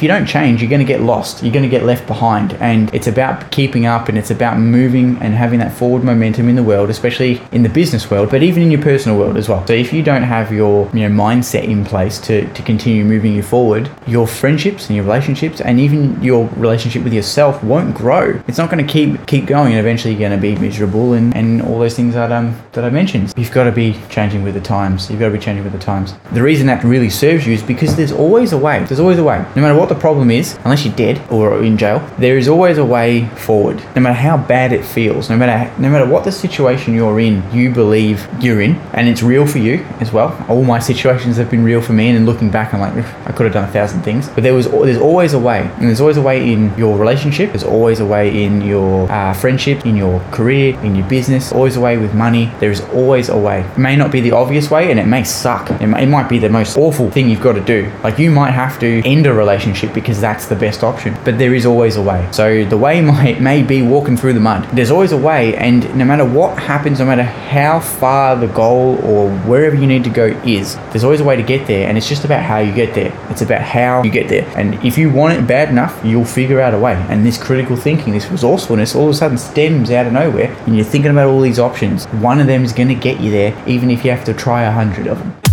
If you don't change, you're going to get lost. You're going to get left behind. And it's about keeping up and it's about moving and having that forward momentum in the world, especially in the business world, but even in your personal world as well. So if you don't have your you know mindset in place to, to continue moving you forward, your friendships and your relationships and even your relationship with yourself won't grow. It's not going to keep keep going and eventually you're going to be miserable and, and all those things that um that I mentioned. You've got to be changing with the times. You've got to be changing with the times. The reason that really serves you is because there's always a way. There's always a way. No matter what the problem is, unless you're dead or in jail, there is always a way forward. No matter how bad it feels, no matter no matter what the situation you're in, you believe you're in, and it's real for you as well. All my situations have been real for me, and looking back, I'm like, I could have done a thousand things, but there was there's always a way, and there's always a way in your relationship. There's always a way in your uh, friendship, in your career, in your business. Always a way with money. There is always a way. It may not be the obvious way, and it may suck. It, may, it might be the most awful thing you've got to do. Like you might have to end a relationship because that's the best option. But there is always a way. So the way might may be walking through the mud. There's always a way, and no matter what happens, no matter how far the goal or wherever you need to go is, there's always a way to get there. And it's just about how you get there. It's about how you get there. And if you want it bad enough, you'll figure out a way. And this critical thinking, this resourcefulness, all of a sudden stems out of nowhere, and you're thinking about all these options. One of them is going to get you there, even if you have to try a hundred of them.